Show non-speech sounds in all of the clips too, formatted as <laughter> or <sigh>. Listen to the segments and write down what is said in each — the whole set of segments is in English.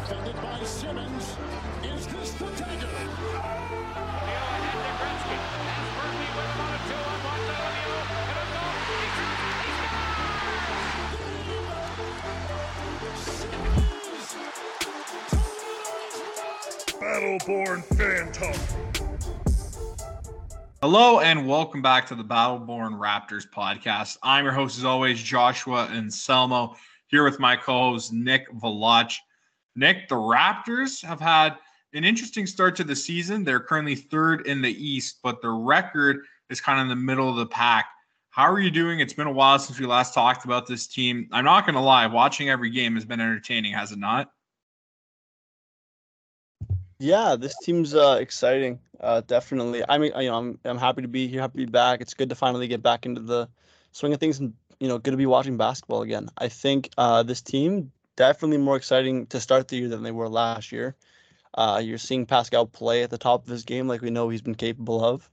Defended by Simmons. Is this the dagger? Battleborn Phantom. Hello and welcome back to the Battleborn Raptors podcast. I'm your host, as always, Joshua and Selmo, here with my co-host Nick Velach. Nick, the Raptors have had an interesting start to the season. They're currently third in the East, but their record is kind of in the middle of the pack. How are you doing? It's been a while since we last talked about this team. I'm not going to lie, watching every game has been entertaining, has it not? Yeah, this team's uh, exciting. Uh, definitely. I mean, you know, I'm I'm happy to be here, happy to be back. It's good to finally get back into the swing of things, and you know, good to be watching basketball again. I think uh, this team definitely more exciting to start the year than they were last year. Uh, you're seeing Pascal play at the top of his game, like we know he's been capable of.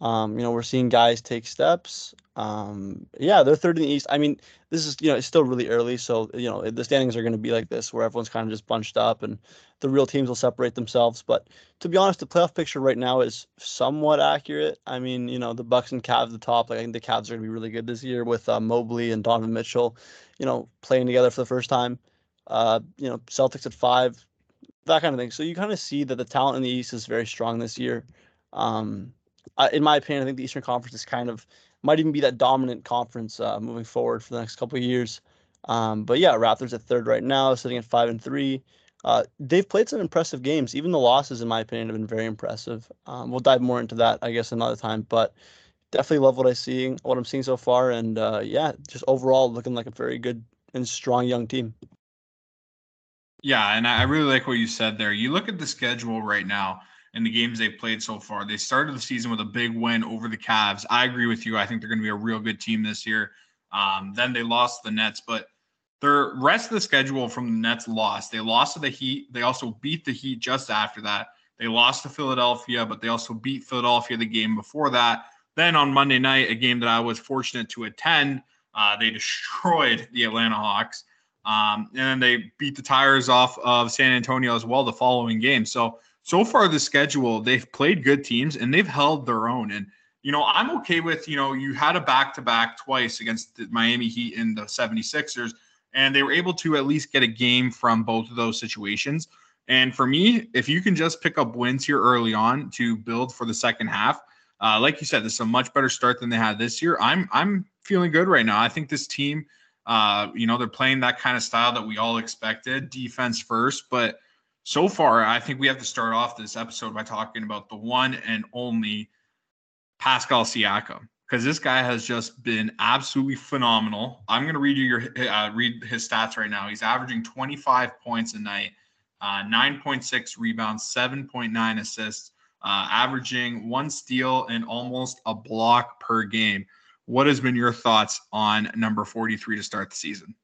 Um, you know, we're seeing guys take steps. Um, yeah, they're third in the East. I mean, this is you know it's still really early, so you know the standings are going to be like this, where everyone's kind of just bunched up, and the real teams will separate themselves. But to be honest, the playoff picture right now is somewhat accurate. I mean, you know, the Bucks and Cavs at the top. Like I think the Cavs are going to be really good this year with uh, Mobley and Donovan Mitchell, you know, playing together for the first time. Uh, you know, Celtics at five, that kind of thing. So you kind of see that the talent in the East is very strong this year. Um, I, in my opinion, I think the Eastern Conference is kind of might even be that dominant conference uh, moving forward for the next couple of years. Um, but yeah, Raptors at third right now, sitting at five and three. Uh, they've played some impressive games. Even the losses, in my opinion, have been very impressive. Um, we'll dive more into that, I guess, another time. But definitely love what I see, what I'm seeing so far, and uh, yeah, just overall looking like a very good and strong young team. Yeah, and I really like what you said there. You look at the schedule right now and the games they've played so far. They started the season with a big win over the Cavs. I agree with you. I think they're going to be a real good team this year. Um, then they lost the Nets, but their rest of the schedule from the Nets lost. They lost to the Heat. They also beat the Heat just after that. They lost to Philadelphia, but they also beat Philadelphia the game before that. Then on Monday night, a game that I was fortunate to attend, uh, they <laughs> destroyed the Atlanta Hawks. Um, and then they beat the tires off of San Antonio as well the following game. So so far the schedule, they've played good teams and they've held their own. And you know, I'm okay with, you know, you had a back to back twice against the Miami Heat and the 76ers, and they were able to at least get a game from both of those situations. And for me, if you can just pick up wins here early on to build for the second half, uh, like you said, this is a much better start than they had this year. I'm I'm feeling good right now. I think this team, uh, you know, they're playing that kind of style that we all expected, defense first, but so far, I think we have to start off this episode by talking about the one and only Pascal Siakam because this guy has just been absolutely phenomenal. I'm going to read you your uh, read his stats right now. He's averaging 25 points a night, uh, 9.6 rebounds, 7.9 assists, uh, averaging one steal and almost a block per game. What has been your thoughts on number 43 to start the season?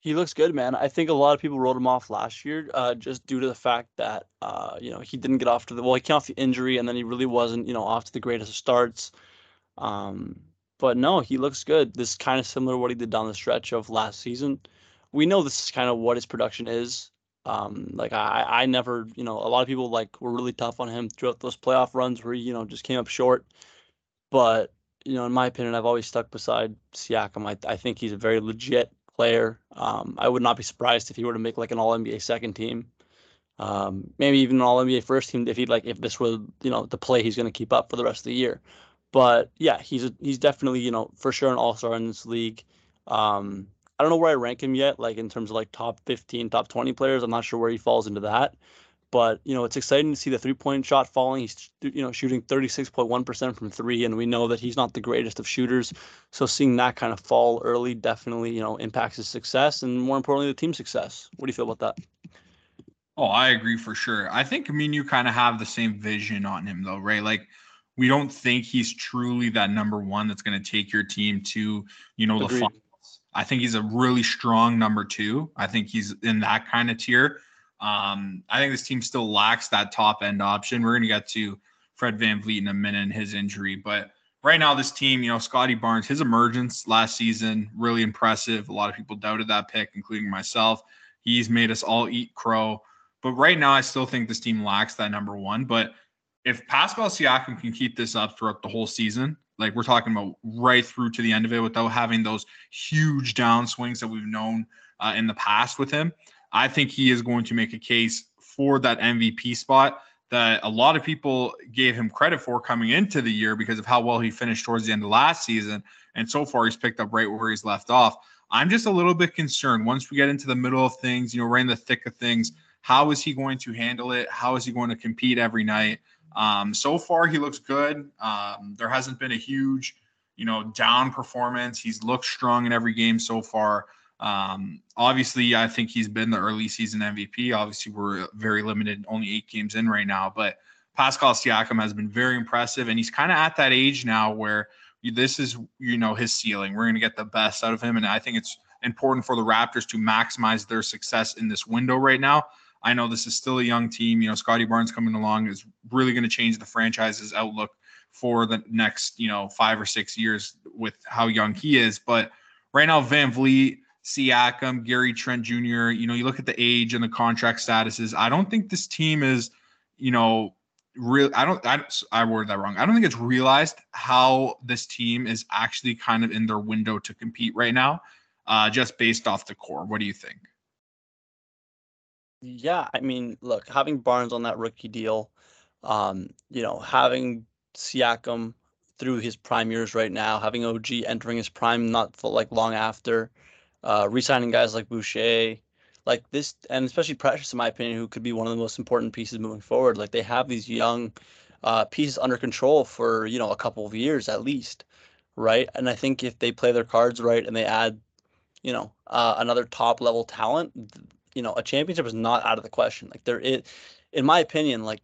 He looks good, man. I think a lot of people wrote him off last year, uh, just due to the fact that uh, you know he didn't get off to the well, he came off the injury, and then he really wasn't, you know, off to the greatest of starts. Um, but no, he looks good. This is kind of similar to what he did down the stretch of last season. We know this is kind of what his production is. Um, like I, I never, you know, a lot of people like were really tough on him throughout those playoff runs where he, you know, just came up short. But you know, in my opinion, I've always stuck beside Siakam. I, I think he's a very legit player. Um, I would not be surprised if he were to make like an All NBA second team, um, maybe even an All NBA first team if he like if this were you know the play he's going to keep up for the rest of the year. But yeah, he's a, he's definitely you know for sure an All Star in this league. Um, I don't know where I rank him yet, like in terms of like top 15, top 20 players. I'm not sure where he falls into that. But you know, it's exciting to see the three-point shot falling. He's you know shooting 36.1% from three, and we know that he's not the greatest of shooters. So seeing that kind of fall early definitely you know impacts his success, and more importantly, the team success. What do you feel about that? Oh, I agree for sure. I think I mean you kind of have the same vision on him though, right? Like we don't think he's truly that number one that's going to take your team to you know Agreed. the finals. I think he's a really strong number two. I think he's in that kind of tier. Um, I think this team still lacks that top end option. We're going to get to Fred VanVleet in a minute and his injury, but right now this team, you know, Scotty Barnes, his emergence last season really impressive. A lot of people doubted that pick, including myself. He's made us all eat crow. But right now, I still think this team lacks that number one. But if Pascal Siakam can keep this up throughout the whole season, like we're talking about right through to the end of it without having those huge downswings that we've known uh, in the past with him, I think he is going to make a case for that MVP spot that a lot of people gave him credit for coming into the year because of how well he finished towards the end of last season. And so far, he's picked up right where he's left off. I'm just a little bit concerned once we get into the middle of things, you know, right in the thick of things. How is he going to handle it? How is he going to compete every night? Um, so far, he looks good. Um, there hasn't been a huge, you know, down performance. He's looked strong in every game so far. Um, obviously, I think he's been the early season MVP. Obviously, we're very limited, only eight games in right now. But Pascal Siakam has been very impressive, and he's kind of at that age now where this is, you know, his ceiling. We're going to get the best out of him, and I think it's important for the Raptors to maximize their success in this window right now. I know this is still a young team. You know, Scotty Barnes coming along is really going to change the franchise's outlook for the next, you know, five or six years with how young he is. But right now, VanVleet Siakam, Gary Trent Jr., you know, you look at the age and the contract statuses. I don't think this team is, you know, real. I don't, I, I worded that wrong. I don't think it's realized how this team is actually kind of in their window to compete right now, uh, just based off the core. What do you think? Yeah, I mean, look, having Barnes on that rookie deal, um, you know, having Siakam through his prime years right now, having OG entering his prime not for like long after, uh, re-signing guys like Boucher, like this, and especially Precious, in my opinion, who could be one of the most important pieces moving forward. Like they have these young uh, pieces under control for you know a couple of years at least, right? And I think if they play their cards right and they add, you know, uh, another top level talent, you know, a championship is not out of the question. Like there is, in my opinion, like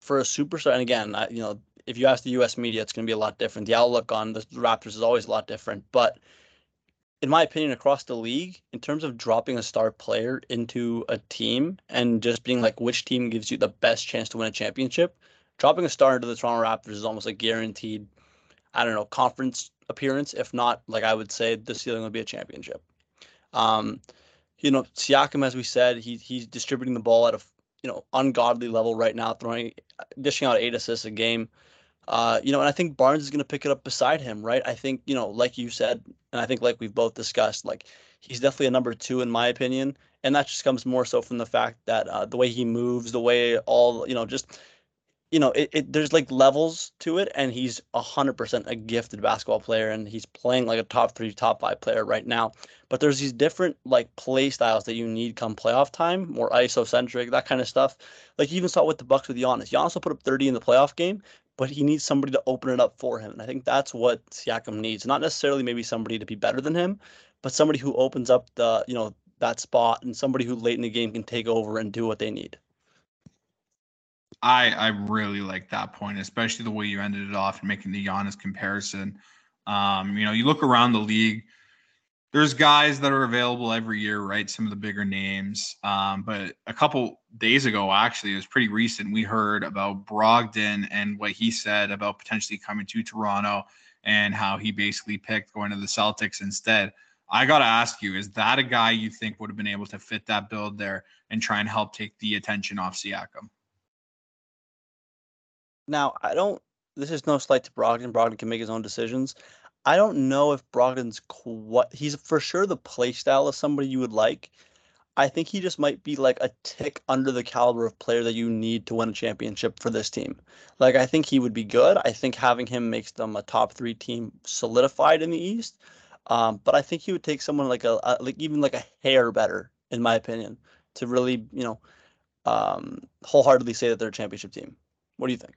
for a superstar, and again, I, you know, if you ask the U.S. media, it's going to be a lot different. The outlook on the Raptors is always a lot different, but in my opinion, across the league, in terms of dropping a star player into a team and just being like which team gives you the best chance to win a championship, dropping a star into the Toronto Raptors is almost a guaranteed, I don't know, conference appearance. If not, like I would say, the ceiling would be a championship. Um, you know, Siakam, as we said, he he's distributing the ball at a you know ungodly level right now, throwing dishing out eight assists a game. Uh, you know, and I think Barnes is going to pick it up beside him, right? I think, you know, like you said, and I think like we've both discussed, like he's definitely a number two in my opinion, and that just comes more so from the fact that uh, the way he moves, the way all, you know, just, you know, it, it there's like levels to it, and he's hundred percent a gifted basketball player, and he's playing like a top three, top five player right now. But there's these different like play styles that you need come playoff time, more isocentric, that kind of stuff. Like you even saw with the Bucks with Giannis. Giannis will put up 30 in the playoff game, but he needs somebody to open it up for him. And I think that's what Siakam needs. Not necessarily maybe somebody to be better than him, but somebody who opens up the, you know, that spot and somebody who late in the game can take over and do what they need. I I really like that point, especially the way you ended it off and making the Giannis comparison. Um, you know, you look around the league, there's guys that are available every year, right? Some of the bigger names. Um, but a couple days ago, actually, it was pretty recent. We heard about Brogdon and what he said about potentially coming to Toronto and how he basically picked going to the Celtics instead. I got to ask you, is that a guy you think would have been able to fit that build there and try and help take the attention off Siakam? Now, I don't, this is no slight to Brogdon. Brogdon can make his own decisions. I don't know if Brogdon's what he's for sure the play style of somebody you would like. I think he just might be like a tick under the caliber of player that you need to win a championship for this team. Like I think he would be good. I think having him makes them a top three team solidified in the East. Um, but I think he would take someone like a, a, like even like a hair better, in my opinion, to really you know um, wholeheartedly say that they're a championship team. What do you think?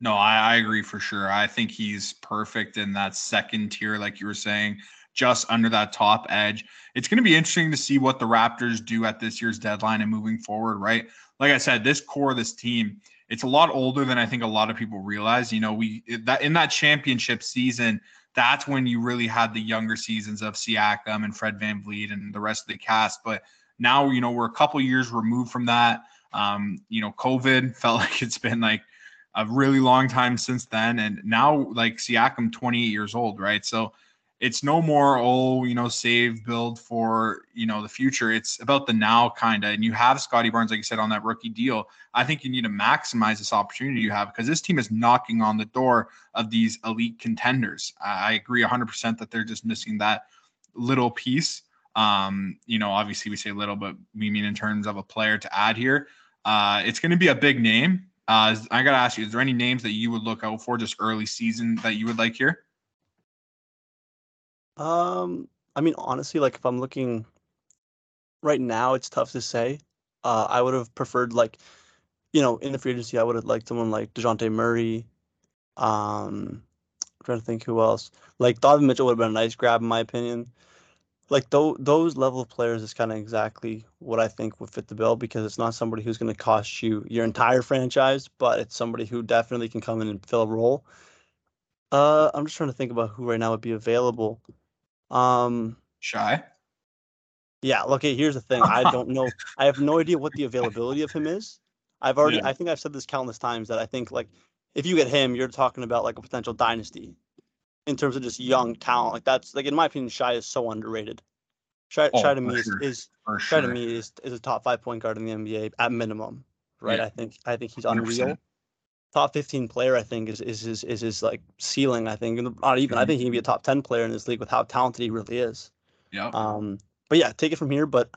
No, I, I agree for sure. I think he's perfect in that second tier, like you were saying, just under that top edge. It's going to be interesting to see what the Raptors do at this year's deadline and moving forward, right? Like I said, this core, this team, it's a lot older than I think a lot of people realize. You know, we that in that championship season, that's when you really had the younger seasons of Siakam and Fred VanVleet and the rest of the cast. But now, you know, we're a couple years removed from that. Um, you know, COVID <laughs> felt like it's been like a really long time since then. And now, like Siakam, 28 years old, right? So it's no more oh you know save build for you know the future. It's about the now kind of and you have Scotty barnes like you said on that rookie deal. I think you need to maximize this opportunity you have because this team is knocking on the door of these elite contenders. I, agree 100% that they're just missing that little piece. Um you know obviously we say little but we mean in terms of a player to add here. Uh it's going to be a big name uh i gotta ask you is there any names that you would look out for just early season that you would like here Um, I mean, honestly, like if I'm looking right now, it's tough to say. Uh, I would have preferred like, you know, in the free agency, I would have liked someone like Dejounte Murray. Um, I'm trying to think who else. Like Donovan Mitchell would have been a nice grab in my opinion. Like those those level of players is kind of exactly what I think would fit the bill because it's not somebody who's going to cost you your entire franchise, but it's somebody who definitely can come in and fill a role. Uh, I'm just trying to think about who right now would be available. Um, Shai yeah, okay, here's the thing. I <laughs> don't know. I have no idea what the availability of him is. I've already Yeah. I think I've said this countless times that I think like if you get him, you're talking about like a potential dynasty in terms of just young talent. Like that's like in my opinion, Shai is so underrated. Shai, Oh, Shai to me is, sure. is for Shai sure to me is is a top five point guard in the NBA at minimum. Right. Yeah. I think I think he's 100%. unreal. Top 15 player, I think, is is his is his like ceiling. I think, not even. I Mhm. think he can be a top 10 player in this league with how talented he really is. yeah Um, but yeah, take it from here. But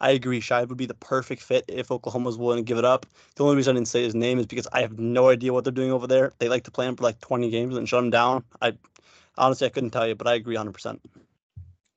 I agree, Shai would be the perfect fit if Oklahoma was willing to give it up. The only reason I didn't say his name is because I have no idea what they're doing over there. They like to play him for like 20 games and shut him down. I honestly I couldn't tell you, but I agree 100. percent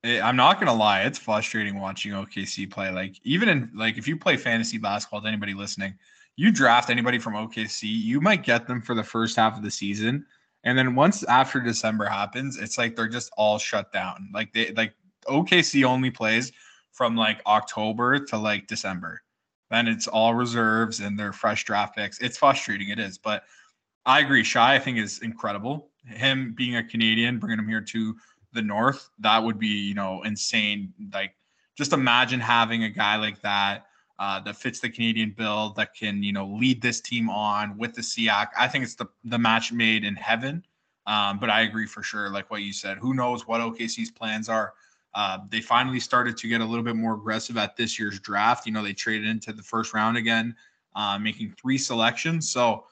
Eh, I'm not gonna lie, it's frustrating watching OKC play. Like even in like if you play fantasy basketball, to anybody listening, you draft anybody from OKC, you might get them for the first half of the season, and then once after December happens, it's like they're just all shut down. Like they like OKC only plays from like October to like December. Then it's all reserves and they're fresh draft picks. It's frustrating, it is, but I agree. Shai, I think, is incredible. Him being a Canadian, bringing him here to the North, that would be, you know, insane. Like, just imagine having a guy like that uh, that fits the Canadian bill that can, you know, lead this team on with the SIAC. I think it's the the match made in heaven. Um, but I agree for sure, like what you said. Who knows what OKC's plans are? Uh, they finally started to get a little bit more aggressive at this year's draft. You know, they traded into the first round again, uh, making three selections. So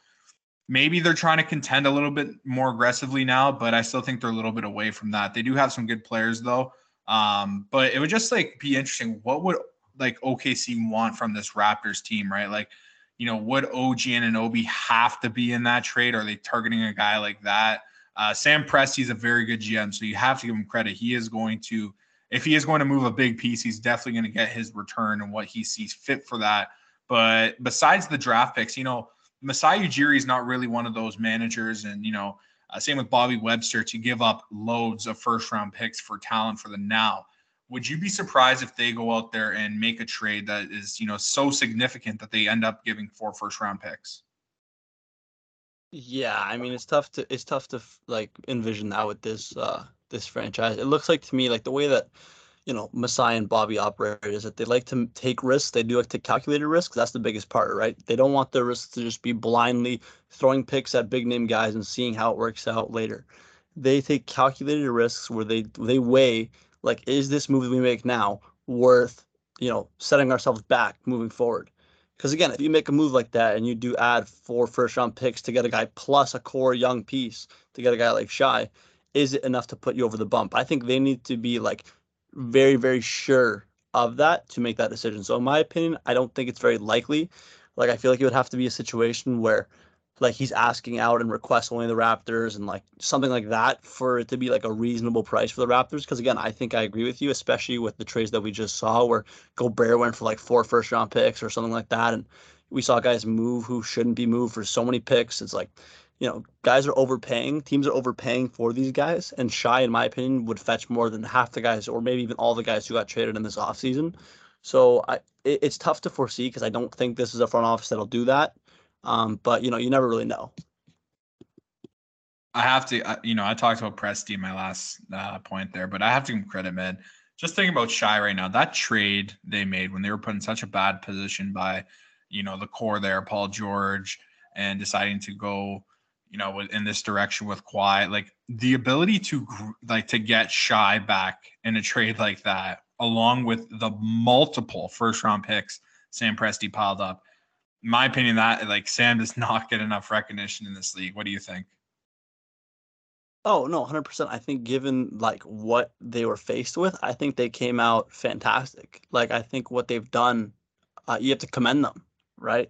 maybe they're trying to contend a little bit more aggressively now, but I still think they're a little bit away from that. They do have some good players though. Um, but it would just like be interesting. What would like OKC want from this Raptors team, right? Like, you know, would OG Anunoby have to be in that trade? Are they targeting a guy like that? Uh, Sam Presti is a very good GM, so you have to give him credit. He is going to, if he is going to move a big piece, he's definitely going to get his return and what he sees fit for that. But besides the draft picks, you know, Masai Ujiri is not really one of those managers, and you know, uh, same with Bobby Webster to give up loads of first round picks for talent for the now. Would you be surprised if they go out there and make a trade that is, you know, so significant that they end up giving four first round picks? Yeah, I mean it's tough to it's tough to like envision that with this uh this franchise. It looks like to me like the way that you know Masai and Bobby operate is that they like to take risks. They do like to calculated risks. That's the biggest part, right? They don't want their risks to just be blindly throwing picks at big name guys and seeing how it works out later. They take calculated risks where they they weigh like is this move that we make now worth you know setting ourselves back moving forward. Because again, if you make a move like that and you do add four first round picks to get a guy plus a core young piece to get a guy like Shai, is it enough to put you over the bump? I think they need to be like very, very sure of that to make that decision. So in my opinion, I don't think it's very likely. Like I feel like it would have to be a situation where like he's asking out and requests only the Raptors and like something like that for it to be like a reasonable price for the Raptors. Because again, I think I agree with you, especially with the trades that we just saw where Gobert went for like four first round picks or something like that. And we saw guys move who shouldn't be moved for so many picks. It's like, you know, guys are overpaying. Teams are overpaying for these guys. And Shai, in my opinion, would fetch more than half the guys or maybe even all the guys who got traded in this offseason. So I, it, it's tough to foresee because I don't think this is a front office that'll do that. Um, but, you know, you never really know. I have to, you know, I talked about Presti in my last uh, point there, but I have to give him credit, man. Just thinking about Shai right now, that trade they made when they were put in such a bad position by, you know, the core there, Paul George, and deciding to go, you know, in this direction with Kawhi. Like the ability to like to get Shai back in a trade like that, along with the multiple first round picks Sam Presti piled up. In my opinion, that like Sam does <laughs> not get enough recognition in this league. What do you think? Oh no, hundred percent. I think given like what they were faced with, I think they came out fantastic. Like I think what they've done, uh, you have to commend them, right?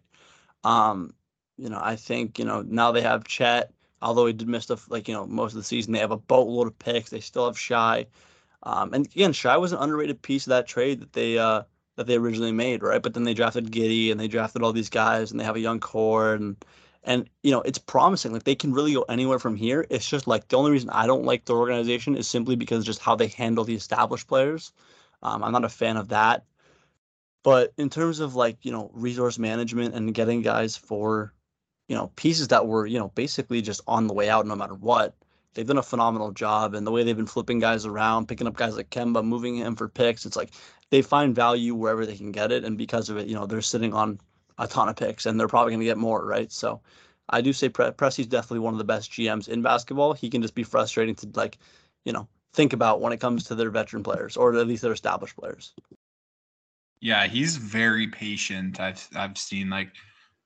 Um, you know, I think you know now they have Chet. Although he did miss the like you know most of the season, they have a boatload of picks. They still have Shai. um, and again, Shai was an underrated piece of that trade that they uh, that they originally made, right? But then they drafted Giddey and they drafted all these guys, and they have a young core and and you know it's promising like they can really go anywhere from here it's just like the only reason i don't like the organization is simply because just how they handle the established players um, i'm not a fan of that but in terms of like you know resource management and getting guys for you know pieces that were you know basically just on the way out no matter what they've done a phenomenal job and the way they've been flipping guys around picking up guys like kemba moving him for picks it's like they find value wherever they can get it and because of it you know they're sitting on a ton of picks, and they're probably going to get more, right? So I do say Pre- Presti's definitely one of the best GMs in basketball. He can just be frustrating to like, you know, think about when it comes to their veteran players or at least their established players. Yeah, he's very patient. I've I've seen like,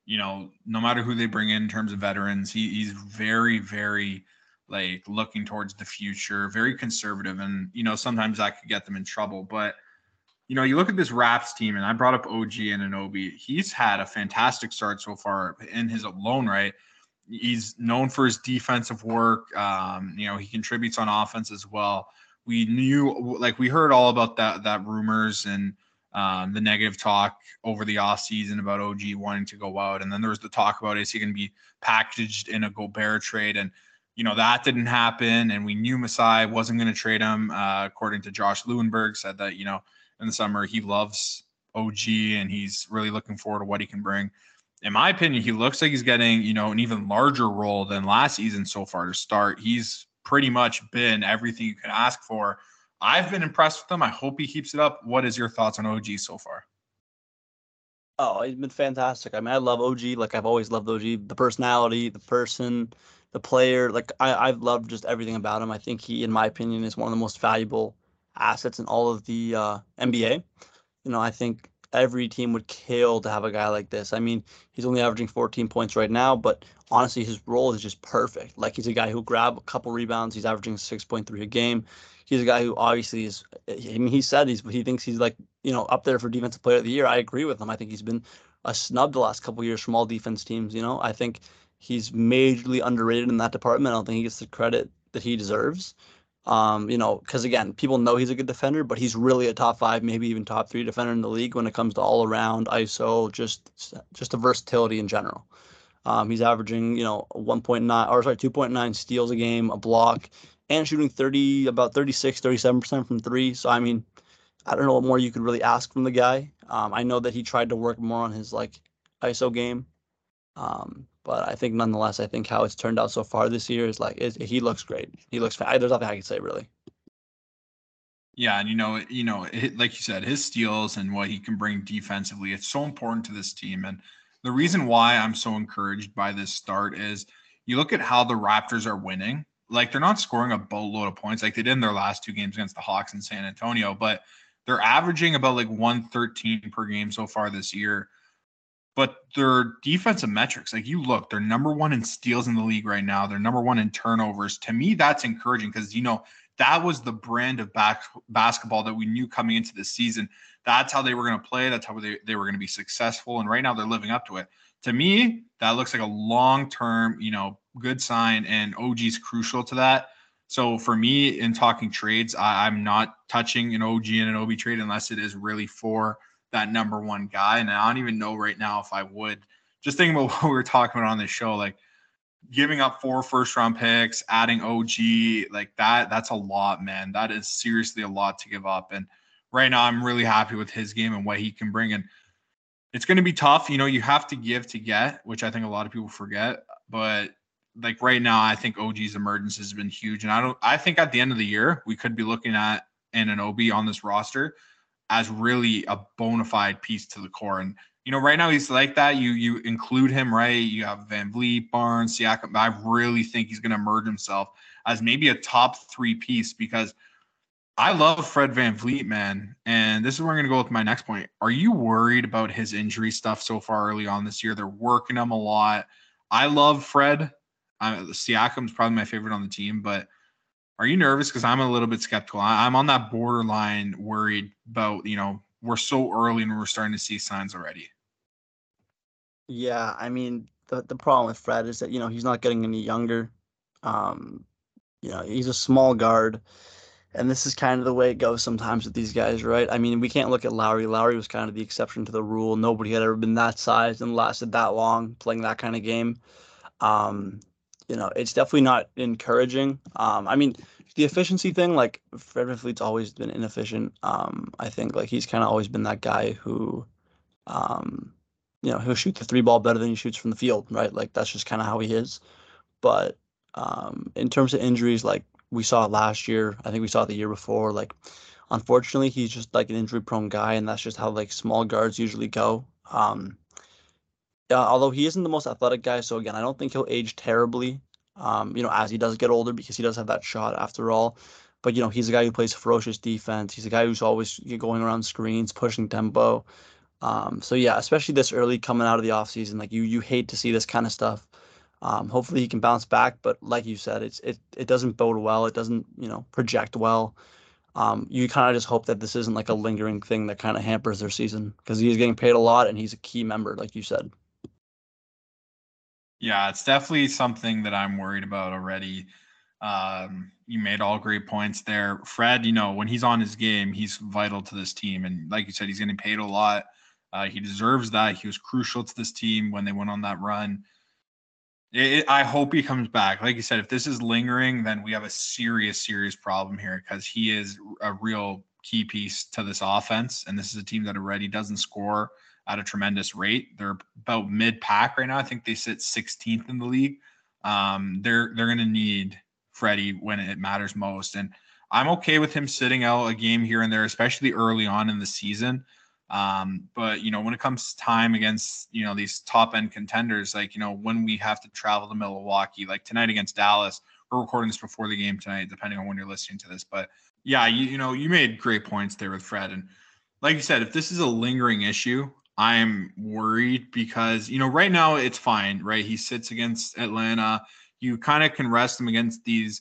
you know, no matter who they bring in in terms of veterans, he, he's very very like looking towards the future, very conservative, and you know sometimes that could get them in trouble, but you know, you look at this Raps team, and I brought up OG and Anunoby. He's had a fantastic start so far in his alone, right. He's known for his defensive work. Um, you know, he contributes on offense as well. We knew, like, we heard all about that that rumors and um, the negative talk over the offseason about OG wanting to go out, and then there was the talk about is he going to be packaged in a Gobert trade, and you know that didn't happen, and we knew Masai wasn't going to trade him. Uh, according to Josh Lewenberg, said that you know in the summer. He loves OG and he's really looking forward to what he can bring. In my opinion, he looks like he's getting, you know, an even larger role than last season so far to start. He's pretty much been everything you can ask for. I've been impressed with him. I hope he keeps it up. What is your thoughts on OG so far? Oh, he's been fantastic. I mean, I love OG. Like I've always loved OG. The personality, the person, the player. Like I, I've loved just everything about him. I think he, in my opinion, is one of the most valuable assets in all of the uh, NBA. You know, I think every team would kill to have a guy like this. I mean, he's only averaging 14 points right now, but honestly, his role is just perfect. Like he's a guy who grab a couple rebounds. He's averaging 6.3 a game. He's a guy who obviously is. I mean, he said he's he thinks he's like you know up there for defensive player of the year. I agree with him. I think he's been a snub the last couple years from all defense teams. You know, I think he's majorly underrated in that department. I don't think he gets the credit that he deserves. Um, you know, because again, people know he's a good defender, but he's really a top five, maybe even top three defender in the league when it comes to all around ISO, just just the versatility in general. Um, he's averaging, you know, 1.9 or sorry, 2.9 steals a game, a block, and shooting 30, about 36, 37% from three. So, I mean, I don't know what more you could really ask from the guy. Um, I know that he tried to work more on his like ISO game. Um, but I think nonetheless, I think how it's turned out so far this year is like it, he looks great. He looks. There's nothing I can say really. Yeah, and you know, you know, it, like you said, his steals and what he can bring defensively, it's so important to this team. And the reason why I'm so encouraged by this start is you look at how the Raptors are winning. Like they're not scoring a boatload of points like they did in their last two games against the Hawks and San Antonio, but they're averaging about like 113 per game so far this year but their defensive metrics, like you look, they're number one in steals in the league right now. They're number one in turnovers. To me, that's encouraging because you know that was the brand of back basketball that we knew coming into the season. That's how they were going to play. That's how they, they were going to be successful. And right now they're living up to it. To me, that looks like a long term, you know, good sign. And OG is crucial to that. So for me, in talking trades, I, I'm not touching an OG and an OB trade unless it is really for that number one guy. And I don't even know right now if I would. Just thinking about <laughs> what we were talking about on this show, like giving up four first round picks, adding OG, like that, that's a lot, man. That is seriously a lot to give up. And right now, I'm really happy with his game and what he can bring. And it's going to be tough. You know, you have to give to get, which I think a lot of people forget. But like right now, I think OG's emergence has been huge. And I don't, I think at the end of the year, we could be looking at an OB on this roster as really a bona fide piece to the core. And you know, right now he's like that. You you include him, right? You have VanVleet, Barnes, Siakam. I really think he's going to emerge himself as maybe a top three piece because I love Fred VanVleet, man. And this is where I'm going to go with my next point. Are you worried about his injury stuff so far early on this year? They're working him a lot. I love Fred. Uh, Siakam's probably my favorite on the team, but are you nervous? Because I'm a little bit skeptical. I'm on that borderline worried about, you know, we're so early and we're starting to see signs already. Yeah, I mean the the problem with Fred is that you know he's not getting any younger. Um, you know he's a small guard, and this is kind of the way it goes sometimes with these guys, right? I mean we can't look at Lowry. Lowry was kind of the exception to the rule. Nobody had ever been that size and lasted that long playing that kind of game. Um, you know it's definitely not encouraging. Um, I mean the efficiency thing, like Fred VanVleet's always been inefficient. Um, I think like he's kind of always been that guy who, um, you know, he'll shoot the three ball better than he shoots from the field, right? Like that's just kind of how he is. But um, in terms of injuries, like we saw last year, I think we saw the year before. Like, unfortunately, he's just like an injury prone guy, and that's just how like small guards usually go. Um, yeah, although he isn't the most athletic guy, so again, I don't think he'll age terribly. Um, you know, as he does get older, because he does have that shot after all. But you know, he's a guy who plays ferocious defense. He's a guy who's always going around screens, pushing tempo. Um, so yeah, especially this early coming out of the offseason, like you you hate to see this kind of stuff. Um, hopefully he can bounce back, but like you said, it's it it doesn't bode well. It doesn't you know project well. Um, you kind of just hope that this isn't like a lingering thing that kind of hampers their season because he's getting paid a lot and he's a key member, like you said. Yeah, it's definitely something that I'm worried about already. Um, you made all great points there. Fred, you know, when he's on his game, he's vital to this team. And like you said, he's getting paid a lot. Uh, he deserves that. He was crucial to this team when they went on that run. It, it, I hope he comes back. Like you said, if this is lingering, then we have a serious, serious problem here because he is a real key piece to this offense. And this is a team that already doesn't score at a tremendous rate. They're about mid pack right now. I think they sit 16th in the league. Um, they're they're going to need Freddie when it matters most, and I'm okay with him sitting out a game here and there, especially early on in the season. Um, but you know, when it comes time against you know these top end contenders, like you know when we have to travel to Milwaukee, like tonight against Dallas, we're recording this before the game tonight, depending on when you're listening to this. But yeah, you, you know, you made great points there with Fred, and like you said, if this is a lingering issue, I'm worried because, you know, right now it's fine, right? He sits against Atlanta. You kind of can rest him against these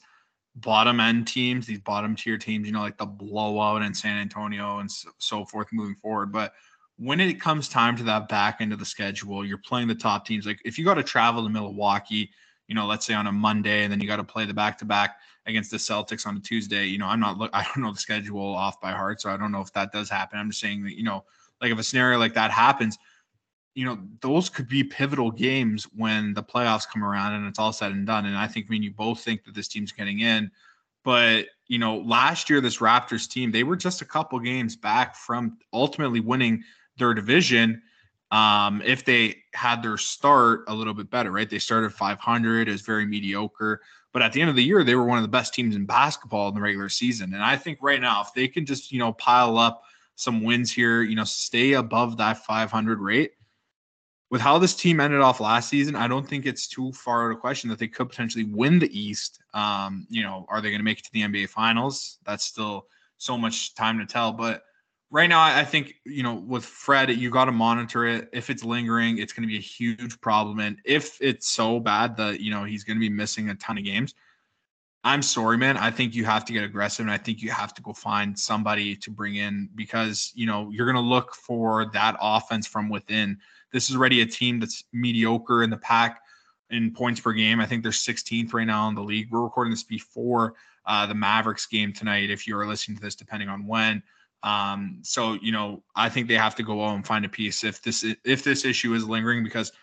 bottom end teams, these bottom tier teams, you know, like the blowout in San Antonio and so, so forth moving forward. But when it comes time to that back end of the schedule, you're playing the top teams. Like if you got to travel to Milwaukee, you know, let's say on a Monday, and then you got to play the back to back against the Celtics on a Tuesday. You know, I'm not <laughs> I don't know the schedule off by heart, so I don't know if that does happen. I'm just saying that you know like if a scenario like that happens, you know, those could be pivotal games when the playoffs come around and it's all said and done. And I think I mean you both think that this team's getting in. But, you know, last year this Raptors team, they were just a couple games back from ultimately winning their division. Um, if they had their start a little bit better, right? They started 500, it was very mediocre. But at the end of the year, they were one of the best teams in basketball in the regular season. And I think right now, if they can just, you know, pile up some wins here, you know, stay above that 500 rate. With how this team ended off last season, I don't think it's too far out of question that they could potentially win the East. Um, you know, are they going to make it to the NBA Finals? That's still so much time to tell. But right now, I think you know with Fred, you got to monitor it. If it's lingering, it's going to be a huge problem. And if it's so bad that you know he's going to be missing a ton of games, I'm sorry, man. I think you have to get aggressive and I think you have to go find somebody to bring in because, you know, you're going to look for that offense from within. This is already a team that's mediocre in the pack in points per game. I think they're 16th right now in the league. We're recording this before uh, the Mavericks game tonight, if you're listening to this, depending on when. Um, so, you know, I think they have to go out and find a piece if this if this issue is lingering because –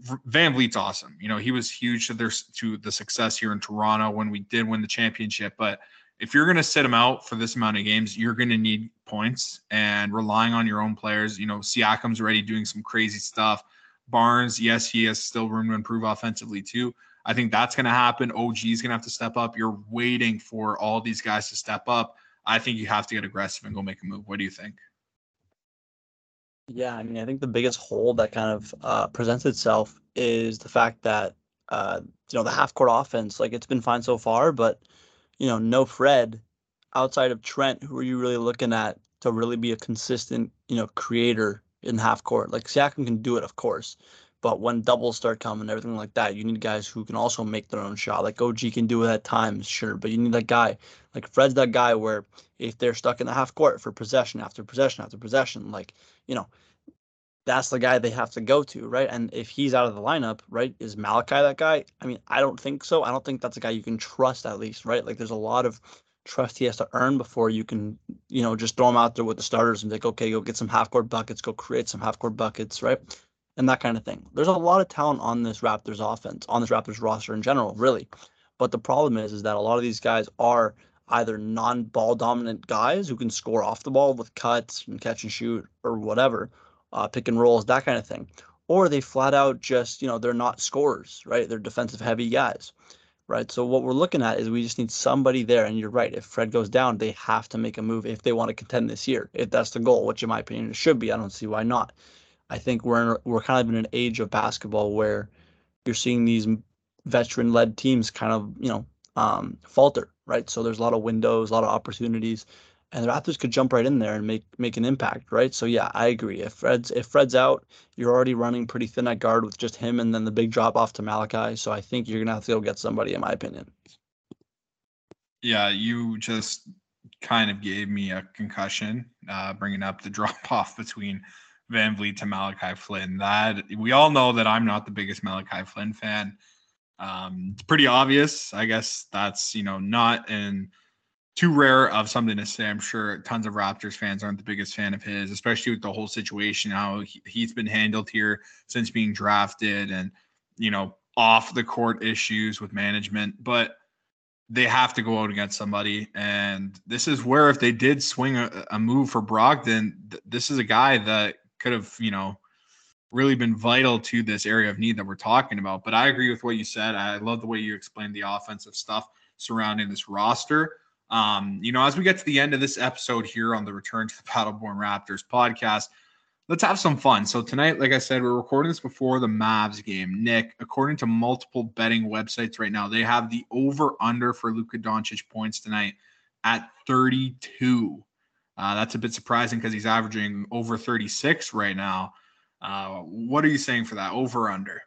VanVleet's awesome. You know, he was huge to their to the success here in Toronto when we did win the championship. But if you're going to sit him out for this amount of games, you're going to need points and relying on your own players. You know, Siakam's already doing some crazy stuff. Barnes, yes, he has still room to improve offensively too. I think that's going to happen. OG is going to have to step up. You're waiting for all these guys to step up. I think you have to get aggressive and go make a move. What do you think? Yeah, I mean, I think the biggest hole that kind of uh, presents itself is the fact that uh, you know the half court offense, like it's been fine so far, but you know, no Fred outside of Trent. Who are you really looking at to really be a consistent, you know, creator in half court? Like Siakam can do it, of course, but when doubles start coming, everything like that, you need guys who can also make their own shot. Like OG can do it at times, sure, but you need that guy. Like Fred's that guy where if they're stuck in the half court for possession after possession after possession, like you know, that's the guy they have to go to, right? And if he's out of the lineup, right, is Malachi that guy? I mean, I don't think so. I don't think that's a guy you can trust at least, right? Like there's a lot of trust he has to earn before you can, you know, just throw him out there with the starters and be like, okay, go get some half court buckets, go create some half court buckets, right? And that kind of thing. There's a lot of talent on this Raptors offense, on this Raptors roster in general, really. But the problem is, is that a lot of these guys are either non-ball dominant guys who can score off the ball with cuts and catch and shoot or whatever, uh, pick and rolls, that kind of thing. Or they flat out just, you know, they're not scorers, right? They're defensive heavy guys, right? So what we're looking at is we just need somebody there. And you're right. If Fred goes down, they have to make a move if they want to contend this year, if that's the goal, which in my opinion it should be. I don't see why not. I think we're in, we're kind of in an age of basketball where you're seeing these veteran led teams kind of, you know, um, falter, right? So there's a lot of windows, a lot of opportunities and the Raptors could jump right in there and make make an impact, right? So yeah, I agree. If Fred's if Fred's out, you're already running pretty thin at guard with just him, and then the big drop off to Malachi. So I think you're gonna have to go get somebody, in my opinion. Yeah, you just kind of gave me a concussion, uh, bringing up the <laughs> drop off between VanVleet to Malachi Flynn. That we all know that I'm not the biggest Malachi Flynn fan. Um, it's pretty obvious. I guess that's you know not in too rare of something to say. I'm sure tons of Raptors fans aren't the biggest fan of his, especially with the whole situation, how he, he's been handled here since being drafted and, you know, off the court issues with management. But they have to go out against somebody. And this is where, if they did swing a, a move for Brogdon, th- this is a guy that could have, you know, really been vital to this area of need that we're talking about. But I agree with what you said. I love the way you explained the offensive stuff surrounding this roster. Um, you know, as we get to the end of this episode here on the Return to the Battleborn Raptors podcast, let's have some fun. So tonight, like I said, we're recording this before the Mavs game. Nick, according to multiple betting websites right now, they have the over under for Luka Doncic points tonight at 32. Uh, that's a bit surprising because he's averaging over 36 right now. Uh, what are you saying for that over under?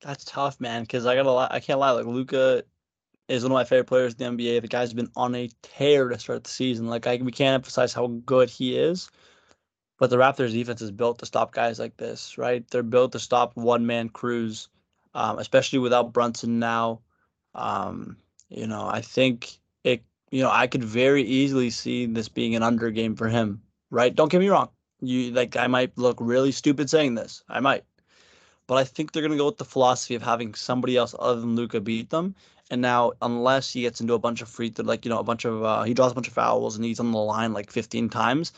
That's tough, man. Because I gotta, lie, I can't lie. Like Luka is one of my favorite players in the NBA. The guy's been on a tear to start the season. Like I, we can't emphasize how good he is. But the Raptors defense is built to stop guys like this, right? They're built to stop one man crews, um, especially without Brunson now. Um, you know, I think it. You know, I could very easily see this being an under game for him, right? Don't get me wrong. You like, I might look really stupid saying this. I might, but I think they're gonna go with the philosophy of having somebody else other than Luka beat them, and now, unless he gets into a bunch of free throw, like you know, a bunch of uh, he draws a bunch of fouls and he's on the line like 15 times,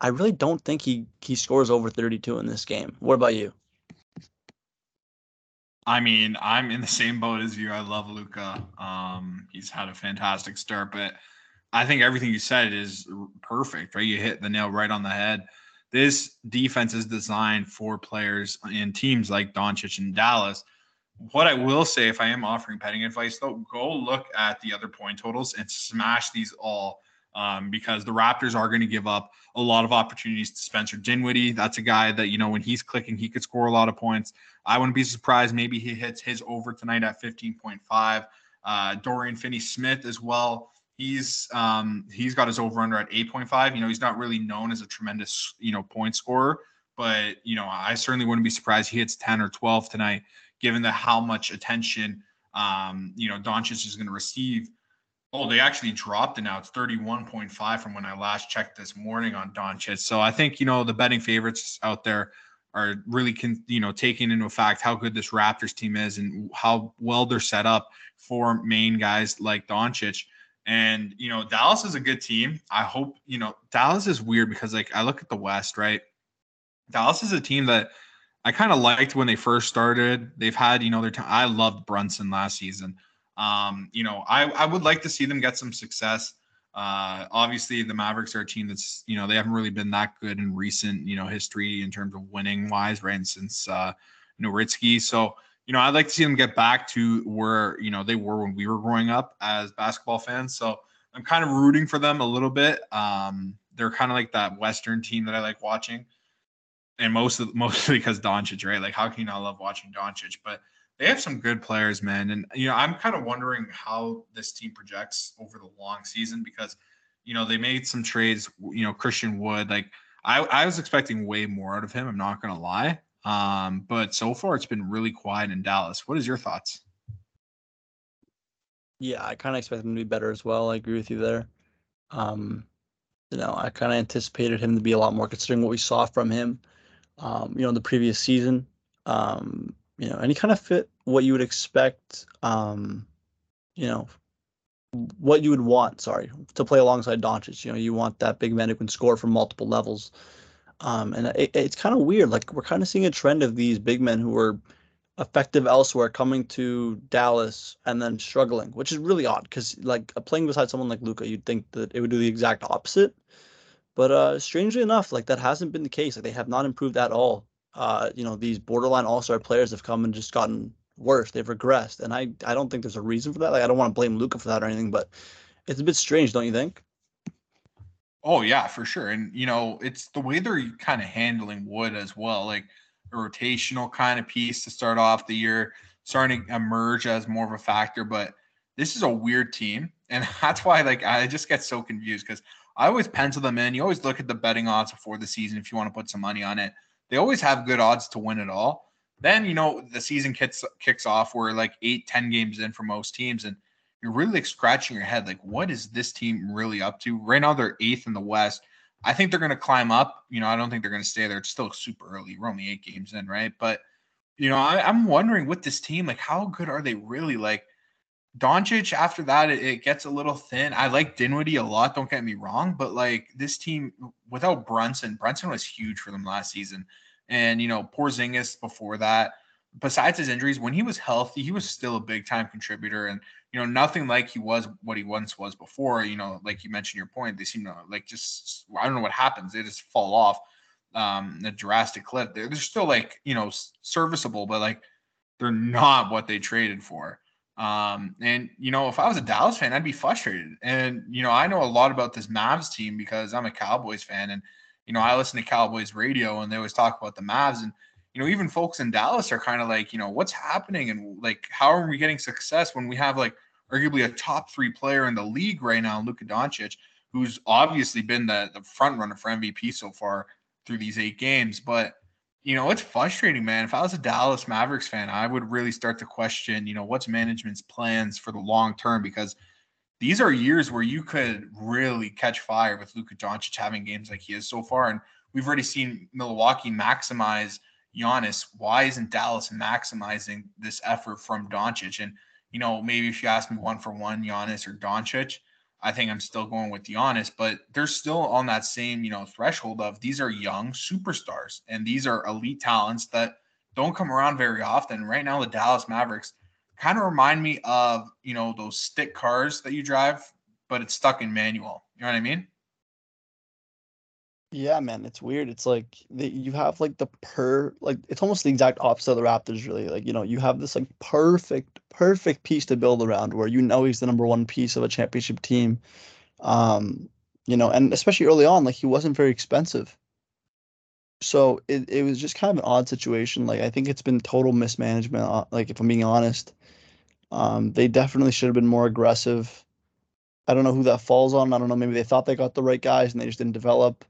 I really don't think he he scores over 32 in this game. What about you? I mean, I'm in the same boat as you. I love Luka. Um, he's had a fantastic start, but I think everything you said is perfect. Right, you hit the nail right on the head. This defense is designed for players in teams like Doncic and Dallas what I will say, if I am offering betting advice, though, go look at the other point totals and smash these all um, because the Raptors are going to give up a lot of opportunities to Spencer Dinwiddie. That's a guy that, you know, when he's clicking, he could score a lot of points. I wouldn't be surprised. Maybe he hits his over tonight at 15.5. Uh, Dorian Finney Smith as well. He's um, he's got his over under at 8.5. You know, he's not really known as a tremendous, you know, point scorer, but you know, I certainly wouldn't be surprised he hits 10 or 12 tonight given the how much attention um, you know Doncic is going to receive. Oh, they actually dropped it now. It's 31.5 from when I last checked this morning on Doncic. So I think you know the betting favorites out there are really can you know taking into fact how good this Raptors team is and how well they're set up for main guys like Doncic. And you know Dallas is a good team. I hope you know Dallas is weird because like I look at the West, right? Dallas is a team that I kind of liked when they first started. They've had, you know, their time. I loved Brunson last season. Um, you know, I, I would like to see them get some success. Uh, obviously, the Mavericks are a team that's you know they haven't really been that good in recent you know history in terms of winning wise, right? Since uh, Nowitzki, so you know I'd like to see them get back to where you know they were when we were growing up as basketball fans. So I'm kind of rooting for them a little bit. Um, they're kind of like that Western team that I like watching, and most of <laughs> mostly because Doncic, right? Like, how can you not love watching Doncic? But they have some good players, man. And you know, I'm kind of wondering how this team projects over the long season because you know they made some trades. You know, Christian Wood, like I, I was expecting way more out of him. I'm not gonna lie. Um, but so far it's been really quiet in Dallas. What is your thoughts? Yeah, I kind of expect him to be better as well. I agree with you there. Um, you know, I kind of anticipated him to be a lot more considering what we saw from him, um, you know, the previous season. Um, you know, and he kind of fit what you would expect, um, you know, what you would want, sorry, to play alongside Doncic. You know, you want that big man who can score from multiple levels. Um, and it, it's kind of weird. Like we're kind of seeing a trend of these big men who are effective elsewhere coming to Dallas and then struggling, which is really odd because like playing beside someone like Luka, you'd think that it would do the exact opposite. But uh, strangely enough, like that hasn't been the case. Like they have not improved at all. Uh, you know, these borderline all-star players have come and just gotten worse. They've regressed, and I I don't think there's a reason for that. Like I don't want to blame Luka for that or anything, but it's a bit strange, don't you think? Oh yeah, for sure. And you know, it's the way they're kind of handling Wood as well. Like a rotational kind of piece to start off the year, starting to emerge as more of a factor. But this is a weird team, <laughs> and that's why like I just get so confused because I always pencil them in. You always look at the betting odds before the season if you want to put some money on it. They always have good odds to win it all. Then you know the season kicks kicks off. We're like eight, ten games in for most teams, and you're really like scratching your head, like what is this team really up to? Right now they're eighth in the West. I think they're going to climb up. You know, I don't think they're going to stay there. It's still super early. We're only eight games in, right? But you know, I, am wondering with this team, like how good are they really? Like Doncic, after that, it, it, gets a little thin. I like Dinwiddie a lot. Don't get me wrong, but like this team without Brunson, Brunson was huge for them last season, and you know, Porzingis before that. Besides his injuries, when he was healthy, he was still a big time contributor, and you know, nothing like he was what he once was before. You know, like you mentioned your point, they seem to like just I don't know what happens. They just fall off um a drastic cliff. They're, they're still like, you know, serviceable, but like they're not what they traded for. Um, and you know, if I was a Dallas fan, I'd be frustrated. And you know, I know a lot about this Mavs team because I'm a Cowboys fan, and you know, I listen to Cowboys radio, and they always talk about the Mavs. And you know, even folks in Dallas are kind of like, you know, what's happening and like, how are we getting success when we have like arguably a top three player in the league right now, Luka Doncic, who's obviously been the, the front runner for MVP so far through these eight games. But, you know, it's frustrating, man. If I was a Dallas Mavericks fan, I would really start to question, you know, what's management's plans for the long term because these are years where you could really catch fire with Luka Doncic having games like he is so far. And we've already seen Milwaukee maximize Giannis, why isn't Dallas maximizing this effort from Doncic? And you know, maybe if you ask me one for one, Giannis or Doncic, I think I'm still going with Giannis, but they're still on that same, you know, threshold of these are young superstars and these are elite talents that don't come around very often. Right now, the Dallas Mavericks kind of remind me of, you know, those stick cars that you drive, but it's stuck in manual. You know what I mean? Yeah, man, it's weird. It's like the, you have like the per like it's almost the exact opposite of the Raptors, really. Like you know, you have this like perfect, perfect piece to build around, where you know he's the number one piece of a championship team. Um, you know, and especially early on, like he wasn't very expensive. So it it was just kind of an odd situation. Like I think it's been total mismanagement. uh, Like if I'm being honest, um, they definitely should have been more aggressive. I don't know who that falls on. I don't know. Maybe they thought they got the right guys and they just didn't develop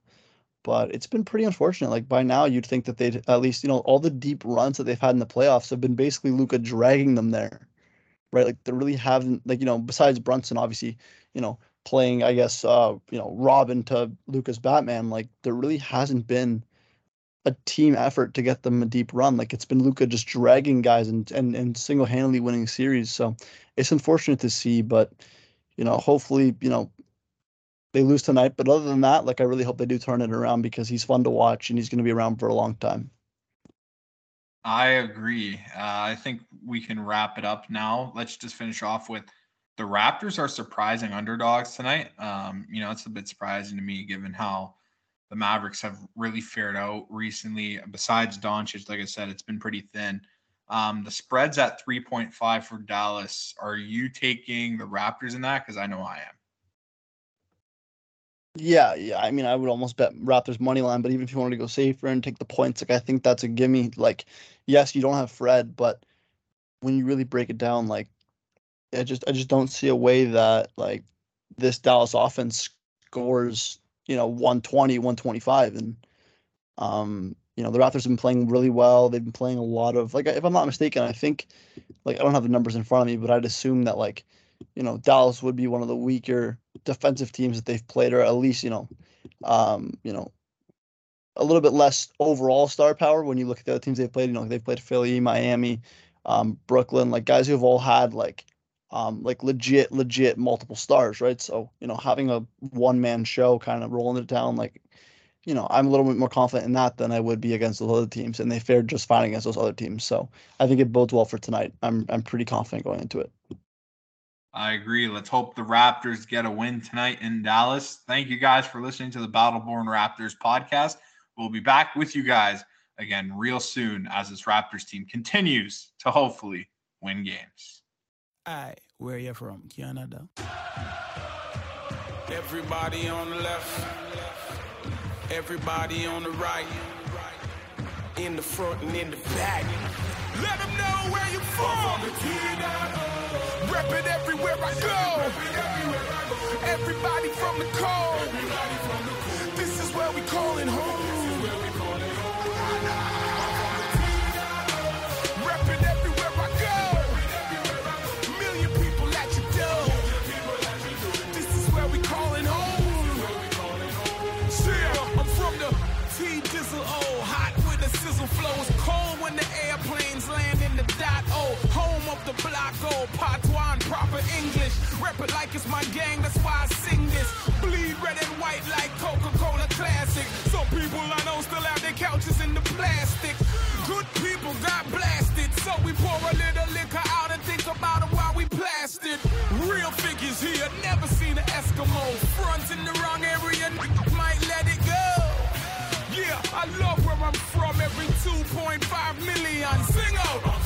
but it's been pretty unfortunate. Like by now, you'd think that they'd at least, you know, all the deep runs that they've had in the playoffs have been basically Luka dragging them there, right? Like they really haven't, like you know, besides Brunson, obviously, you know, playing, I guess, uh, you know, Robin to Luka's Batman. Like there really hasn't been a team effort to get them a deep run. Like it's been Luka just dragging guys and and and single handedly winning series. So it's unfortunate to see, but you know, hopefully, you know, they lose tonight. But other than that, like I really hope they do turn it around because he's fun to watch and he's going to be around for a long time. I agree. Uh, I think we can wrap it up now. Let's just finish off with the Raptors are surprising underdogs tonight. Um, you know, it's a bit surprising to me given how the Mavericks have really fared out recently. Besides Doncic, like I said, it's been pretty thin. Um, the spread's at 3.5 for Dallas. Are you taking the Raptors in that? Because I know I am. Yeah, yeah. I mean, I would almost bet Raptors money line, but even if you wanted to go safer and take the points, like I think that's a gimme. Like, yes, you don't have Fred, but when you really break it down, like, I just I just don't see a way that like this Dallas offense scores, you know, 120, 125. And um, you know, the Raptors have been playing really well. They've been playing a lot of like if I'm not mistaken, I think like I don't have the numbers in front of me, but I'd assume that like, you know, Dallas would be one of the weaker defensive teams that they've played, or at least, you know, um, you know, a little bit less overall star power when you look at the other teams they've played. You know, they've played Philly, Miami, um, Brooklyn, like guys who have all had like um, like legit, legit multiple stars, right? So, you know, having a one man show kind of rolling it down, like, you know, I'm a little bit more confident in that than I would be against those other teams, and they fared just fine against those other teams. So I think it bodes well for tonight. I'm I'm pretty confident going into it. I agree. Let's hope the Raptors get a win tonight in Dallas. Thank you guys for listening to the Battle Born Raptors podcast. We'll be back with you guys again real soon as this Raptors team continues to hopefully win games. Hi, where you from? Canada. Everybody on the left, everybody on the right, in the front and in the back. Let them know where you're from. Rep it everywhere I go. Everybody from the cold. This is where we call it home. Reppin' everywhere I go. Million people at your door. This is where we callin' home. I'm from the T O, hot with the sizzle flows, cold when the airplanes land in the dot. Home of the block O, patois and proper English. Rep it like it's my gang, that's why I sing this. Bleed red and white like Coca-Cola Classic. Some people I know still have their couches in the plastic. Good people got blasted, so we pour a little liquor out and think about it while we blasted. Real figures here, never seen an Eskimo. Front in the wrong area, might let it go. Yeah, I love where I'm from. Every 2.5 million. Sing out.